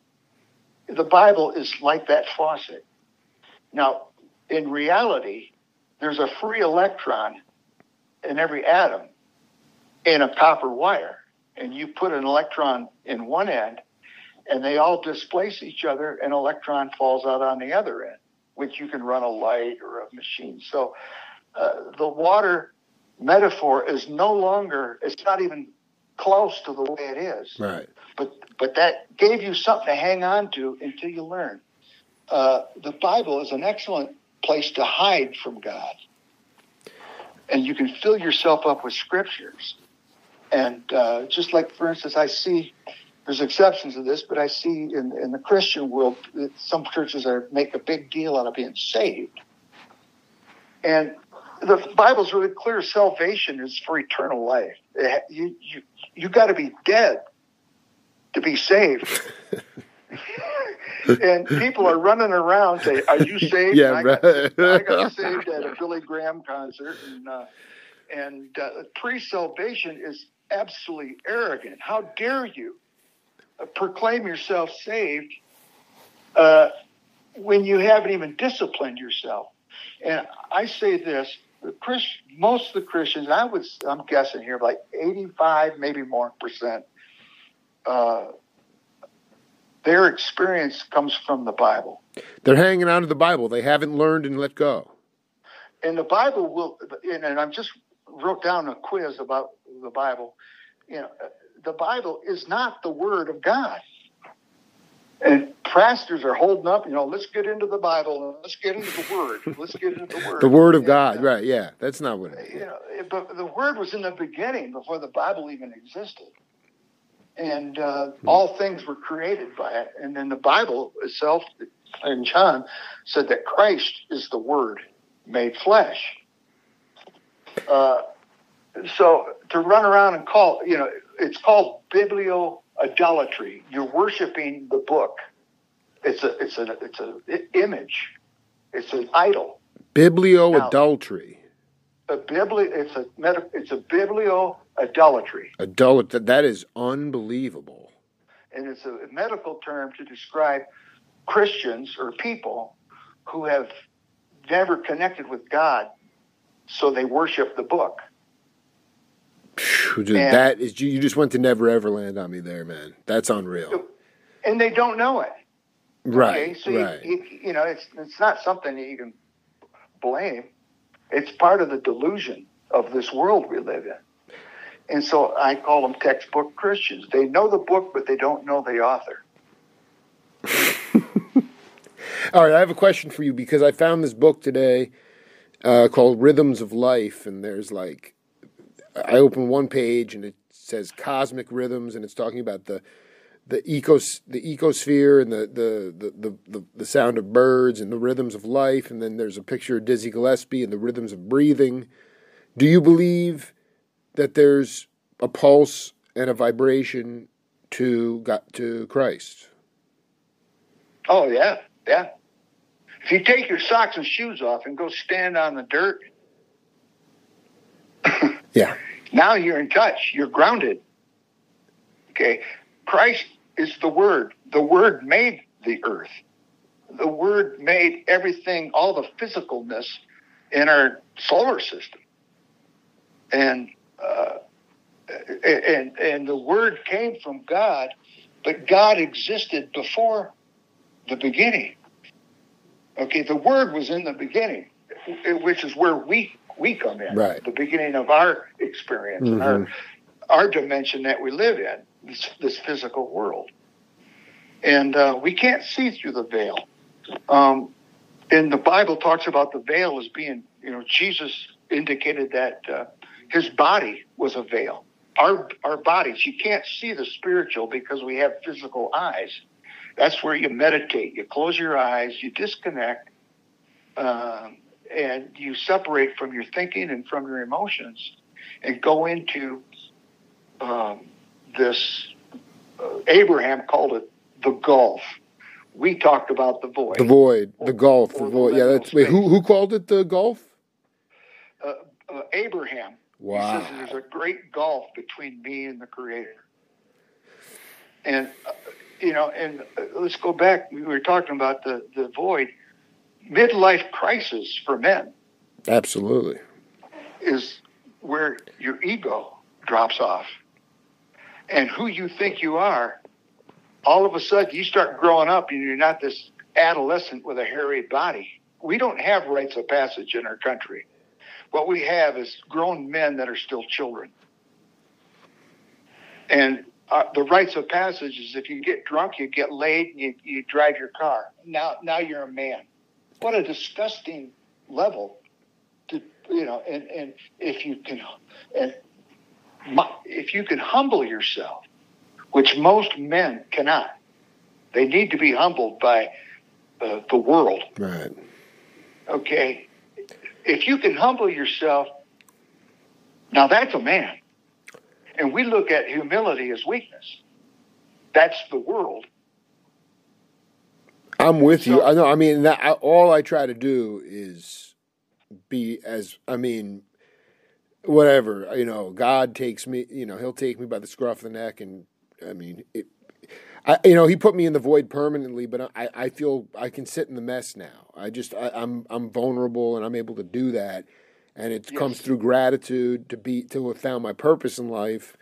The Bible is like that faucet. Now, in reality, there's a free electron in every atom in a copper wire and you put an electron in one end and they all displace each other and an electron falls out on the other end which you can run a light or a machine. So uh, the water metaphor is no longer it's not even close to the way it is. Right. But but that gave you something to hang on to until you learn. Uh, the bible is an excellent place to hide from god. And you can fill yourself up with scriptures and uh, just like, for instance, I see there's exceptions to this, but I see in, in the Christian world some churches are make a big deal out of being saved. And the Bible's really clear: salvation is for eternal life. It, you you you got to be dead to be saved. *laughs* and people are running around saying, "Are you *laughs* saved?" Yeah, I got, I got *laughs* saved at a Billy Graham concert, and uh, and uh, pre-salvation is absolutely arrogant. How dare you proclaim yourself saved uh, when you haven't even disciplined yourself? And I say this: the Christ, most of the Christians, I would, I'm guessing here, like 85, maybe more percent, uh, their experience comes from the Bible. They're hanging on to the Bible. They haven't learned and let go. And the Bible will, and, and I'm just wrote down a quiz about the Bible. You know, the Bible is not the Word of God. And pastors are holding up, you know, let's get into the Bible, and let's get into the Word, let's get into the Word. *laughs* the Word of and, God, uh, right? Yeah, that's not what. It is. You know, but the Word was in the beginning before the Bible even existed, and uh, hmm. all things were created by it. And then the Bible itself, in John, said that Christ is the Word made flesh. Uh, so to run around and call, you know, it's called biblio idolatry. You're worshiping the book. It's a it's a it's a image. It's an idol. Biblio adultery. A bibli it's a it's a biblio idolatry. Idolatry. That is unbelievable. And it's a medical term to describe Christians or people who have never connected with God, so they worship the book and, that is you just went to never ever land on me there, man. That's unreal. And they don't know it. Right. Okay? So right. You, you, you know, it's it's not something that you can blame. It's part of the delusion of this world we live in. And so I call them textbook Christians. They know the book, but they don't know the author. *laughs* All right, I have a question for you because I found this book today uh, called Rhythms of Life, and there's like, I open one page and it says cosmic rhythms, and it's talking about the the ecos the ecosphere and the the, the, the, the sound of birds and the rhythms of life, and then there's a picture of Dizzy Gillespie and the rhythms of breathing. Do you believe that there's a pulse and a vibration to got to Christ? Oh yeah, yeah. If you take your socks and shoes off and go stand on the dirt, yeah. Now you're in touch. You're grounded. Okay. Christ is the Word. The Word made the earth. The Word made everything, all the physicalness in our solar system. And uh, and and the Word came from God, but God existed before the beginning. Okay, the Word was in the beginning, which is where we we come in. Right. The beginning of our experience, mm-hmm. our our dimension that we live in, this, this physical world, and uh, we can't see through the veil. Um, and the Bible talks about the veil as being, you know, Jesus indicated that uh, his body was a veil. Our our bodies, you can't see the spiritual because we have physical eyes. That's where you meditate. You close your eyes, you disconnect, um, and you separate from your thinking and from your emotions, and go into um, this. Uh, Abraham called it the gulf. We talked about the void. The void, the gulf, the void. Yeah, that's wait. Who who called it the gulf? Uh, uh, Abraham. Wow. He says there's a great gulf between me and the Creator. And uh, you know, and uh, let's go back. We were talking about the, the void. Midlife crisis for men. Absolutely. Is where your ego drops off. And who you think you are, all of a sudden you start growing up and you're not this adolescent with a hairy body. We don't have rites of passage in our country. What we have is grown men that are still children. And uh, the rites of passage is if you get drunk, you get laid, and you, you drive your car. Now, now you're a man. What a disgusting level to you know. And and if you can, and if you can humble yourself, which most men cannot, they need to be humbled by uh, the world. Right. Okay. If you can humble yourself, now that's a man. And we look at humility as weakness. That's the world. I'm with so, you. I know. I mean, that, I, all I try to do is be as. I mean, whatever. You know, God takes me. You know, He'll take me by the scruff of the neck, and I mean, it, I, you know, He put me in the void permanently. But I, I feel I can sit in the mess now. I just, I, I'm, I'm vulnerable, and I'm able to do that and it yes. comes through gratitude to be to have found my purpose in life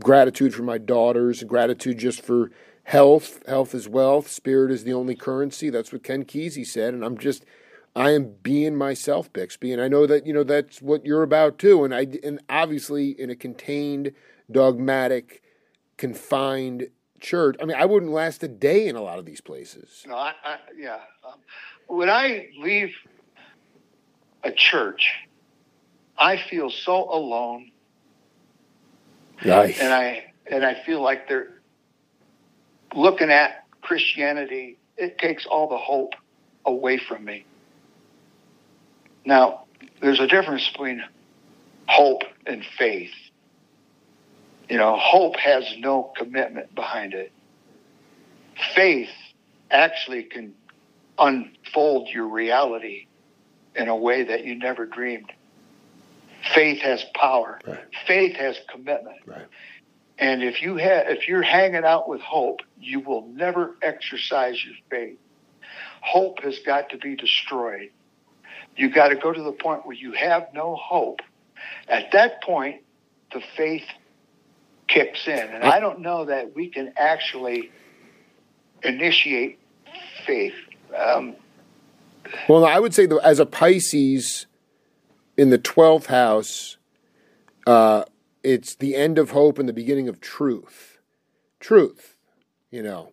gratitude for my daughters gratitude just for health health is wealth spirit is the only currency that's what ken kesey said and i'm just i am being myself bixby and i know that you know that's what you're about too and i and obviously in a contained dogmatic confined church i mean i wouldn't last a day in a lot of these places no I, I yeah um, when i leave a church I feel so alone. Nice. And I and I feel like they're looking at Christianity. It takes all the hope away from me. Now, there's a difference between hope and faith. You know, hope has no commitment behind it. Faith actually can unfold your reality in a way that you never dreamed. Faith has power. Right. Faith has commitment. Right. And if you have, if you're hanging out with hope, you will never exercise your faith. Hope has got to be destroyed. You've got to go to the point where you have no hope. At that point, the faith kicks in. And I don't know that we can actually initiate faith. Um, well, I would say that as a Pisces in the 12th house, uh, it's the end of hope and the beginning of truth. Truth, you know.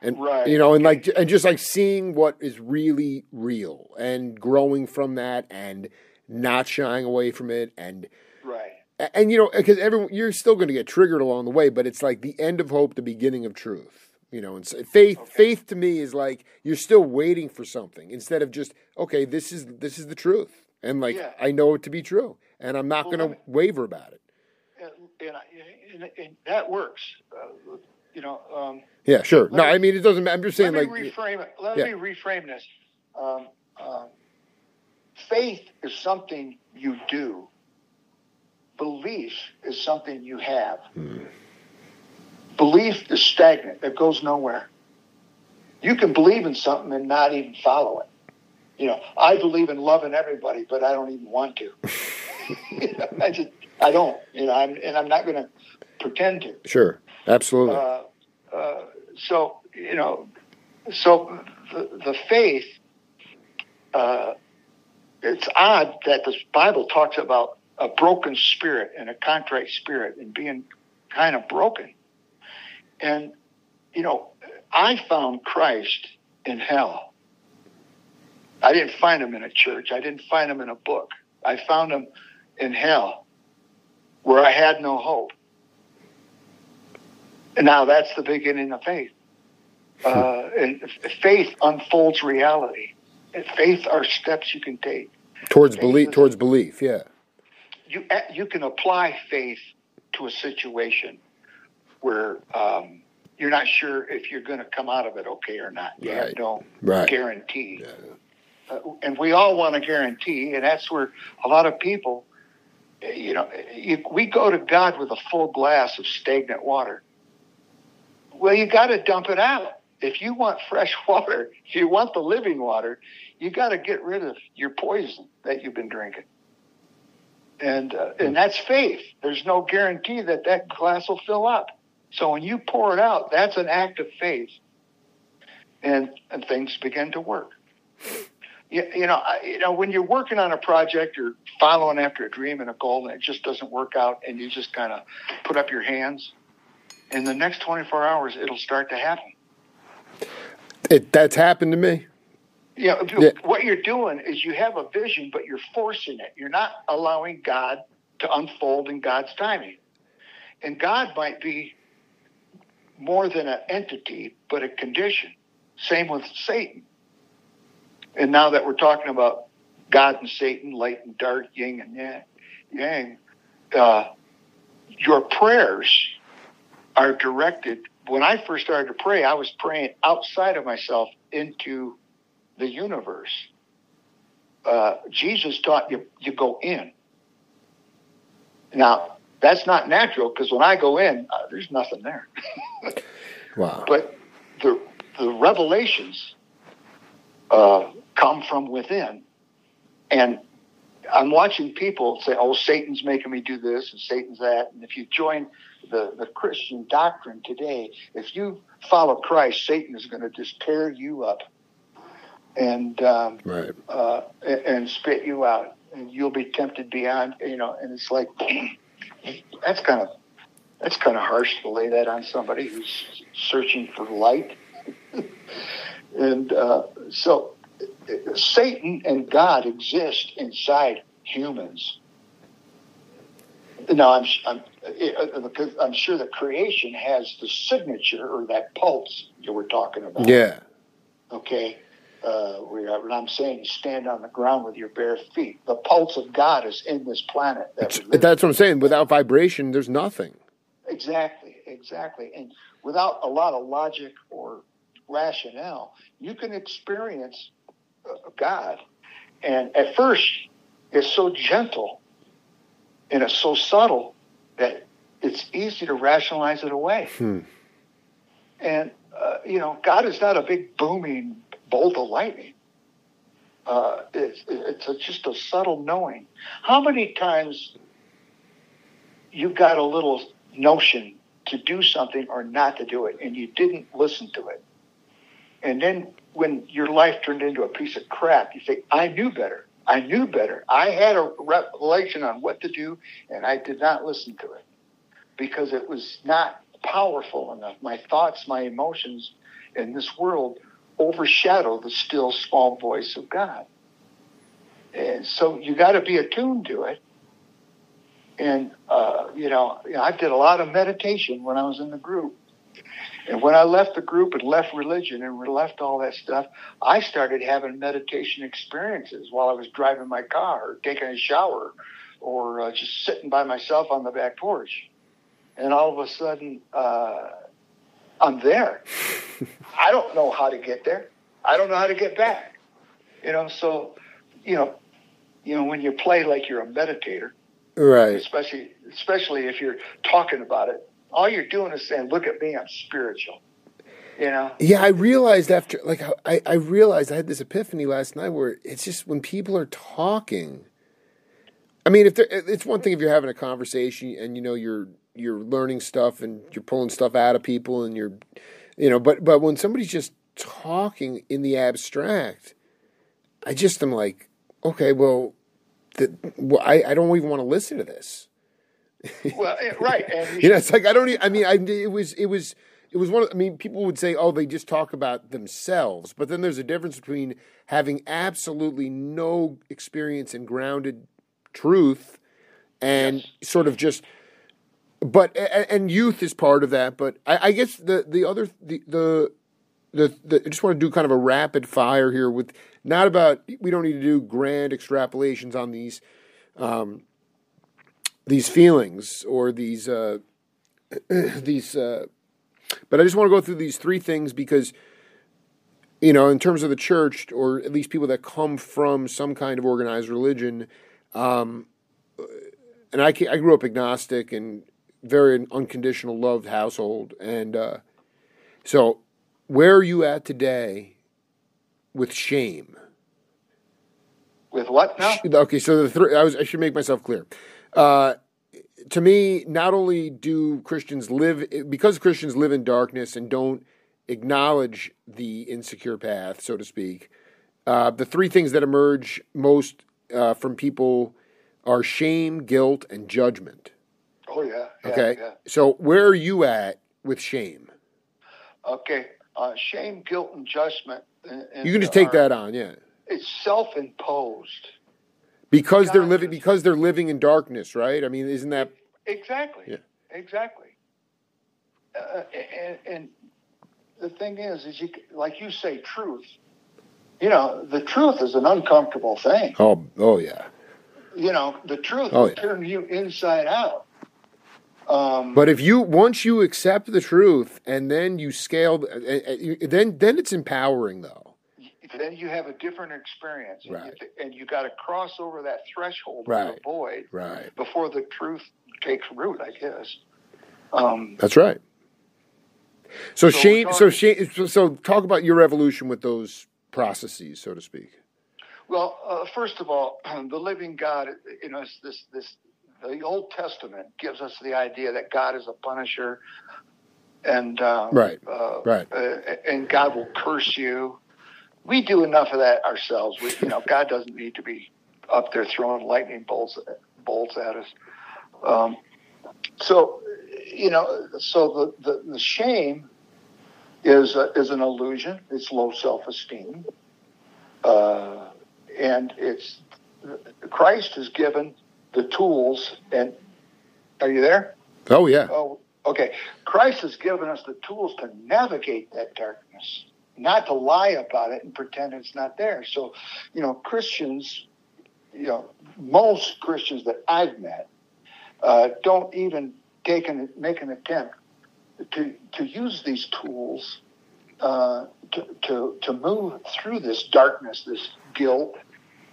And right. you know, and like and just like seeing what is really real and growing from that and not shying away from it and right. And, you know, because everyone you're still going to get triggered along the way, but it's like the end of hope, the beginning of truth. You know, and so faith okay. faith to me is like you're still waiting for something instead of just okay, this is this is the truth, and like yeah. I know it to be true, and I'm not well, going to waver about it. And, and, and that works, uh, you know. Um, yeah, sure. No, me, I mean it doesn't. I'm just saying, let like, me reframe it. Let yeah. me reframe this. Um, uh, faith is something you do. Belief is something you have. Hmm. Belief is stagnant. It goes nowhere. You can believe in something and not even follow it. You know, I believe in loving everybody, but I don't even want to. *laughs* I just, I don't. You know, I'm, and I'm not going to pretend to. Sure, absolutely. Uh, uh, so you know, so the, the faith. Uh, it's odd that the Bible talks about a broken spirit and a contrite spirit and being kind of broken. And, you know, I found Christ in hell. I didn't find him in a church. I didn't find him in a book. I found him in hell where I had no hope. And now that's the beginning of faith. Uh, and faith unfolds reality. And faith are steps you can take towards faith belief. Towards belief, yeah. You you can apply faith to a situation where um, you're not sure if you're going to come out of it okay or not. You right. have no right. guarantee. Yeah. Uh, and we all want a guarantee, and that's where a lot of people, you know, we go to God with a full glass of stagnant water. Well, you got to dump it out. If you want fresh *laughs* water, if you want the living water, you got to get rid of your poison that you've been drinking. And uh, and that's faith. There's no guarantee that that glass will fill up. So when you pour it out, that's an act of faith, and and things begin to work. You, you know, you know when you're working on a project or following after a dream and a goal, and it just doesn't work out, and you just kind of put up your hands. In the next 24 hours, it'll start to happen. It, that's happened to me. Know, yeah. what you're doing is you have a vision, but you're forcing it. You're not allowing God to unfold in God's timing. And God might be more than an entity, but a condition. Same with Satan. And now that we're talking about God and Satan, light and dark, yin and yang, uh, your prayers are directed. When I first started to pray, I was praying outside of myself into the universe. Uh, Jesus taught you you go in. Now that's not natural because when I go in, uh, there's nothing there. *laughs* wow. But the the revelations uh, come from within, and I'm watching people say, "Oh, Satan's making me do this and Satan's that." And if you join the the Christian doctrine today, if you follow Christ, Satan is going to just tear you up and um, right. uh, and spit you out, and you'll be tempted beyond, you know. And it's like *clears throat* that's kind of that's kind of harsh to lay that on somebody who's searching for light. *laughs* and uh, so, Satan and God exist inside humans. Now, I'm, I'm, because I'm sure that creation has the signature or that pulse you were talking about. Yeah. Okay uh, where I'm saying stand on the ground with your bare feet. The pulse of God is in this planet. That that's what I'm saying. Without vibration, there's nothing. Exactly, exactly. And without a lot of logic or rationale, you can experience uh, God. And at first, it's so gentle and it's so subtle that it's easy to rationalize it away. Hmm. And, uh, you know, God is not a big booming bolt of lightning. Uh, it's it's a, just a subtle knowing. How many times you've got a little notion to do something or not to do it, and you didn't listen to it. And then when your life turned into a piece of crap, you say, I knew better. I knew better. I had a revelation on what to do, and I did not listen to it because it was not powerful enough. My thoughts, my emotions in this world overshadow the still small voice of God. And so you got to be attuned to it. And, uh, you know, I did a lot of meditation when I was in the group. And when I left the group and left religion and left all that stuff, I started having meditation experiences while I was driving my car or taking a shower or uh, just sitting by myself on the back porch. And all of a sudden, uh, I'm there. *laughs* I don't know how to get there. I don't know how to get back. You know, so, you know, you know, when you play like you're a meditator, right? Especially, especially if you're talking about it, all you're doing is saying, "Look at me, I'm spiritual." You know? Yeah, I realized after, like, I, I realized I had this epiphany last night where it's just when people are talking. I mean, if it's one thing if you're having a conversation and you know you're you're learning stuff and you're pulling stuff out of people and you're, you know, but but when somebody's just talking in the abstract, I just am like, okay, well, the, well I I don't even want to listen to this well, eh, right. And *laughs* you know, it's like I don't. Even, I mean, I it was it was it was one. Of, I mean, people would say, "Oh, they just talk about themselves," but then there's a difference between having absolutely no experience in grounded truth and yes. sort of just. But and youth is part of that. But I, I guess the the other the the the, the, I just want to do kind of a rapid fire here with not about we don't need to do grand extrapolations on these um, these feelings or these uh, *clears throat* these. Uh, but I just want to go through these three things because, you know, in terms of the church or at least people that come from some kind of organized religion, um, and I, I grew up agnostic and very unconditional loved household, and uh, so where are you at today with shame? With what now? Okay, so the three. I was. I should make myself clear. Uh, to me, not only do Christians live because Christians live in darkness and don't acknowledge the insecure path, so to speak. Uh, the three things that emerge most uh, from people are shame, guilt, and judgment. Oh yeah. yeah okay. Yeah. So where are you at with shame? Okay, uh, shame, guilt, and judgment. And, you can just take that on, yeah. It's self-imposed because God, they're living because they're living in darkness, right? I mean, isn't that exactly? Yeah. Exactly. Uh, and, and the thing is, is you like you say, truth. You know, the truth is an uncomfortable thing. Oh, oh yeah. You know, the truth oh, yeah. turn you inside out. Um, but if you once you accept the truth and then you scale, uh, uh, then then it's empowering though then you have a different experience. Right. And you, and you got to cross over that threshold right. of the void right. before the truth takes root, I guess. Um, That's right. So, so Shane, so Shane, so talk about your evolution with those processes, so to speak. Well, uh, first of all, *clears throat* the living God, you know, this this the Old Testament gives us the idea that God is a punisher, and uh, right, uh, right, uh, and God will curse you we do enough of that ourselves. We, you know, God doesn't need to be up there throwing lightning bolts bolts at us. Um, so, you know, so the, the, the shame is a, is an illusion. It's low self esteem, uh, and it's Christ has given the tools. And are you there? Oh yeah. Oh, okay. Christ has given us the tools to navigate that darkness not to lie about it and pretend it's not there. So, you know, Christians, you know, most Christians that I've met uh, don't even take an, make an attempt to, to use these tools uh, to, to, to move through this darkness, this guilt.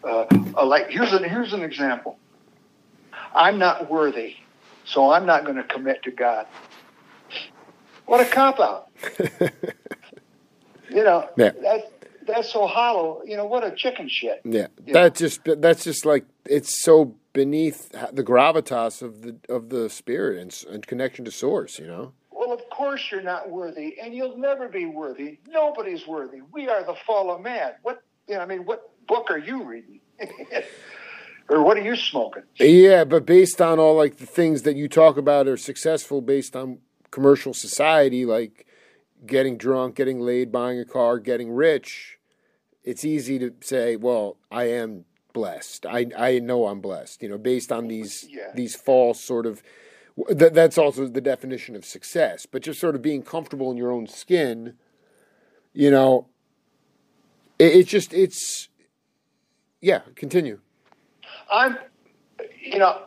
Uh, like here's an, here's an example. I'm not worthy, so I'm not going to commit to God. What a cop out. *laughs* You know, yeah. that that's so hollow. You know, what a chicken shit. Yeah, that just that's just like it's so beneath the gravitas of the of the spirit and, and connection to source. You know. Well, of course you're not worthy, and you'll never be worthy. Nobody's worthy. We are the fallen man. What you know? I mean, what book are you reading? *laughs* or what are you smoking? Yeah, but based on all like the things that you talk about are successful based on commercial society, like getting drunk, getting laid, buying a car, getting rich, it's easy to say, well, I am blessed. I I know I'm blessed. You know, based on these yeah. these false sort of. That, that's also the definition of success. But just sort of being comfortable in your own skin, you know, it, it's just it's. Yeah, continue. I'm, you know,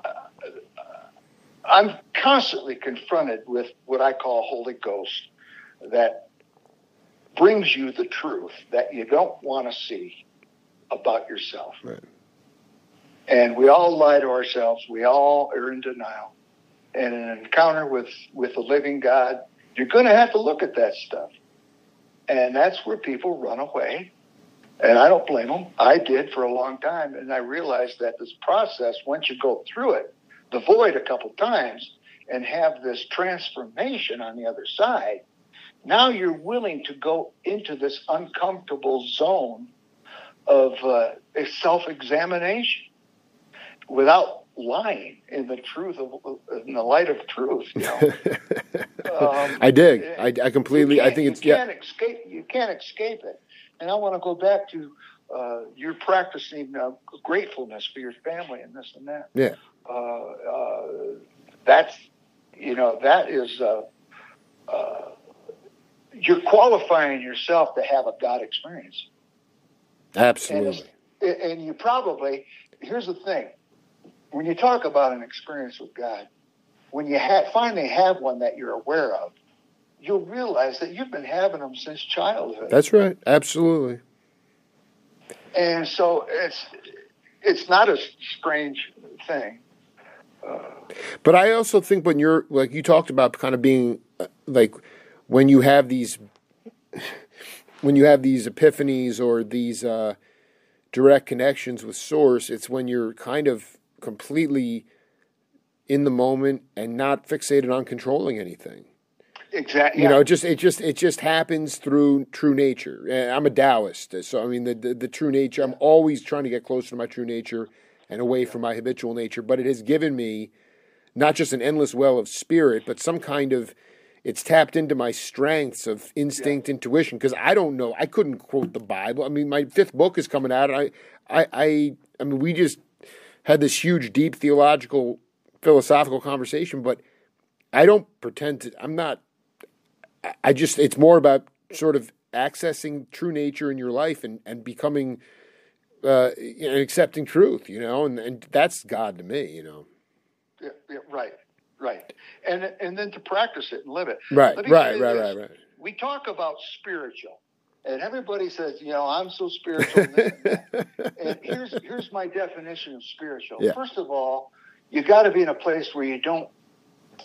I'm constantly confronted with what I call Holy Ghost that brings you the truth that you don't want to see about yourself. Right. And we all lie to ourselves. We all are in denial. And in an encounter with, with the living God, you're going to have to look at that stuff. And that's where people run away. And I don't blame them. I did for a long time. And I realized that this process, once you go through it, the void a couple times, and have this transformation on the other side, now you're willing to go into this uncomfortable zone of uh, self examination without lying in the truth of in the light of truth. You know? *laughs* um, I dig. I, I completely. I think it's you can't yeah. escape. You can't escape it. And I want to go back to uh, you're practicing uh, gratefulness for your family and this and that. Yeah. Uh, uh that's you know that is uh, uh, you're qualifying yourself to have a God experience. Absolutely. And, and you probably here's the thing when you talk about an experience with God, when you ha- finally have one that you're aware of, you'll realize that you've been having them since childhood. That's right. Absolutely. And so it's it's not a strange thing. Uh, but I also think when you're like you talked about kind of being uh, like when you have these when you have these epiphanies or these uh, direct connections with source, it's when you're kind of completely in the moment and not fixated on controlling anything. Exactly. You know, it just it just it just happens through true nature. I'm a Taoist, so I mean the, the, the true nature. I'm always trying to get closer to my true nature and away from my habitual nature. But it has given me not just an endless well of spirit, but some kind of it's tapped into my strengths of instinct, yeah. intuition. Because I don't know, I couldn't quote the Bible. I mean, my fifth book is coming out. I, I, I, I mean, we just had this huge, deep theological, philosophical conversation, but I don't pretend to, I'm not, I just, it's more about sort of accessing true nature in your life and, and becoming, uh, and accepting truth, you know, and, and that's God to me, you know. Yeah, yeah, right, right. And, and then to practice it and live it. Right, right, right, right, right. We talk about spiritual and everybody says, you know, I'm so spiritual. and *laughs* here's here's my definition of spiritual. Yeah. First of all, you got to be in a place where you don't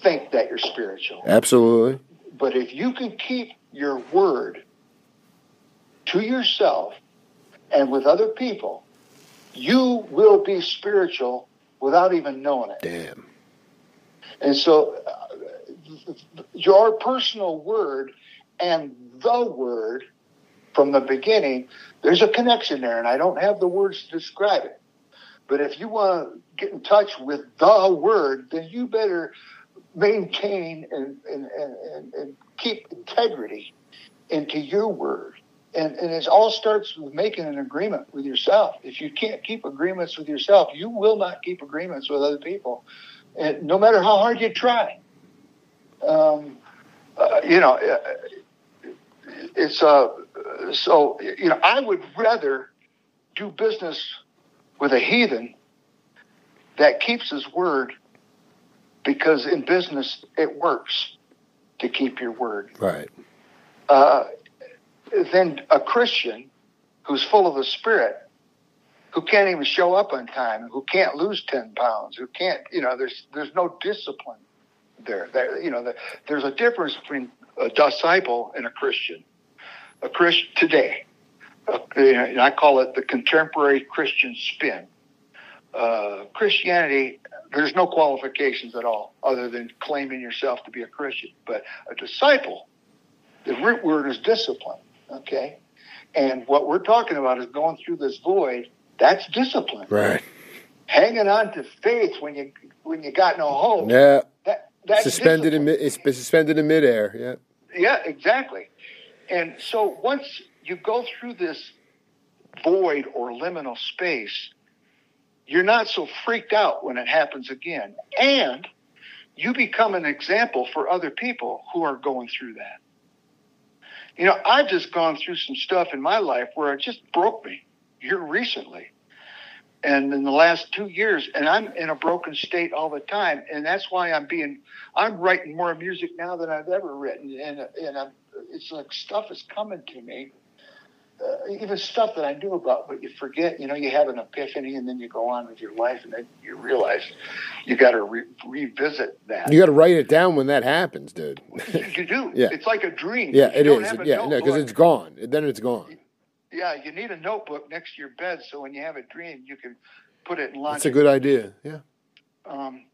think that you're spiritual. Absolutely. But if you can keep your word to yourself and with other people, you will be spiritual without even knowing it. Damn. And so, uh, your personal word and the word from the beginning, there's a connection there, and I don't have the words to describe it. But if you want to get in touch with the word, then you better maintain and, and, and, and keep integrity into your word. And, and it all starts with making an agreement with yourself. If you can't keep agreements with yourself, you will not keep agreements with other people, and no matter how hard you try. Um, uh, you know, uh, it's uh, so you know I would rather do business with a heathen that keeps his word because in business it works to keep your word. Right. Uh, than a Christian who's full of the Spirit, who can't even show up on time, who can't lose ten pounds, who can't, you know, there's there's no discipline there. there you know, the, there's a difference between a disciple and a Christian a Christian today. Uh, I call it the contemporary Christian spin. uh, Christianity, there's no qualifications at all other than claiming yourself to be a Christian. But a disciple, the root word is discipline. Okay. And what we're talking about is going through this void. That's discipline. Right. Hanging on to faith when you when you got no hope. Yeah. That, that's suspended discipline. in mid, it's suspended in midair. Yeah. Yeah, exactly. And so once you go through this void or liminal space, you're not so freaked out when it happens again. And you become an example for other people who are going through that. You know, I've just gone through some stuff in my life where it just broke me here recently. And in the last two years, and I'm in a broken state all the time. And that's why I'm being, I'm writing more music now than I've ever written. And, and I'm, it's like stuff is coming to me uh, even stuff that I knew about, but you forget. You know, you have an epiphany, and then you go on with your life, and then you realize you got to re- revisit that. You got to write it down when that happens, dude. you do. *laughs* Yeah. It's like a dream. yeah, you it is. Yeah, no, because it's gone. Then it's gone. Yeah, you need a notebook next to your bed, so when you have a dream, you can put it in. That's a good idea. Yeah. Um,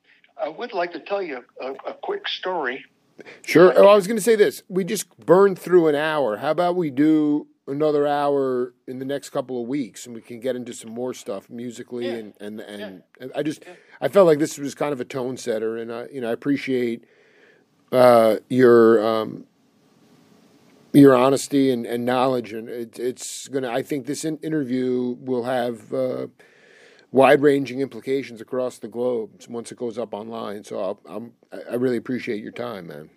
I would like to tell you a, a quick story. Sure. Oh, I was going to say this. We just burned through an hour. How about we do another hour in the next couple of weeks, and we can get into some more stuff musically Yeah. and and and I just I felt like this was kind of a tone setter, and I you know I appreciate uh, your um, your honesty and, and knowledge, and it, it's gonna. I think this in- interview will have. Uh, Wide ranging implications across the globe once it goes up online. So I'll, I'm, I really appreciate your time, man.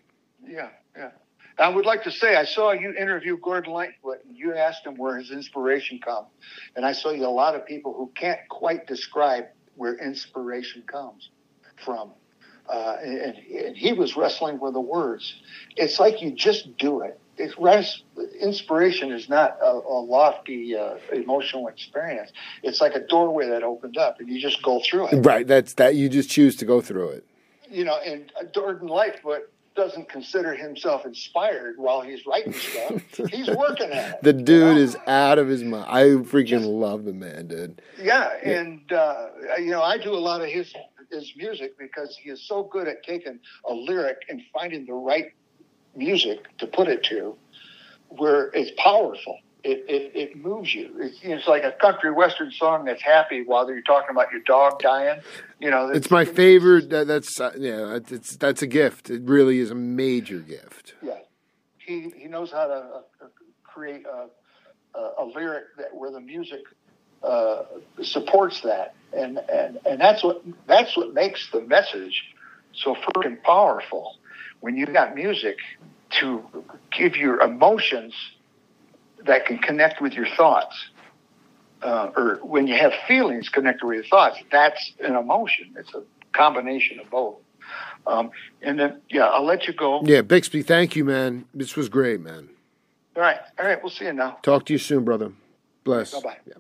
Yeah, yeah. I would like to say I saw you interview Gordon Lightfoot. And you asked him where his inspiration comes, and I saw you a lot of people who can't quite describe where inspiration comes from. Uh, and, and he was wrestling with the words. It's like you just do it. It's res- inspiration is not a, a lofty uh, emotional experience. It's like a doorway that opened up, and you just go through it. Right. That's that. You just choose to go through it. you know, and Gordon Lightfoot doesn't consider himself inspired while he's writing stuff. *laughs* he's working at it. The you dude know? is out of his mind. I freaking love the man, dude. yeah, and uh, you know, I do a lot of his his music because he is so good at taking a lyric and finding the right music to put it to, where it's powerful. It, it, it moves you. It's, it's like a country western song that's happy while you're talking about your dog dying. You know, It's my favorite. That, that's uh, yeah. It's that's a gift. It really is a major gift. Yeah, he he knows how to uh, create a, a, a lyric that where the music uh, supports that, and, and and that's what that's what makes the message so freaking powerful. When you've got music to give your emotions that can connect with your thoughts, uh, or when you have feelings connected with your thoughts, that's an emotion. It's a combination of both. Um, and then, yeah, I'll let you go. Yeah, Bixby. Thank you, man. This was great, man. All right. All right. We'll see you now. Talk to you soon, brother. Bless. Bye-bye. Yeah.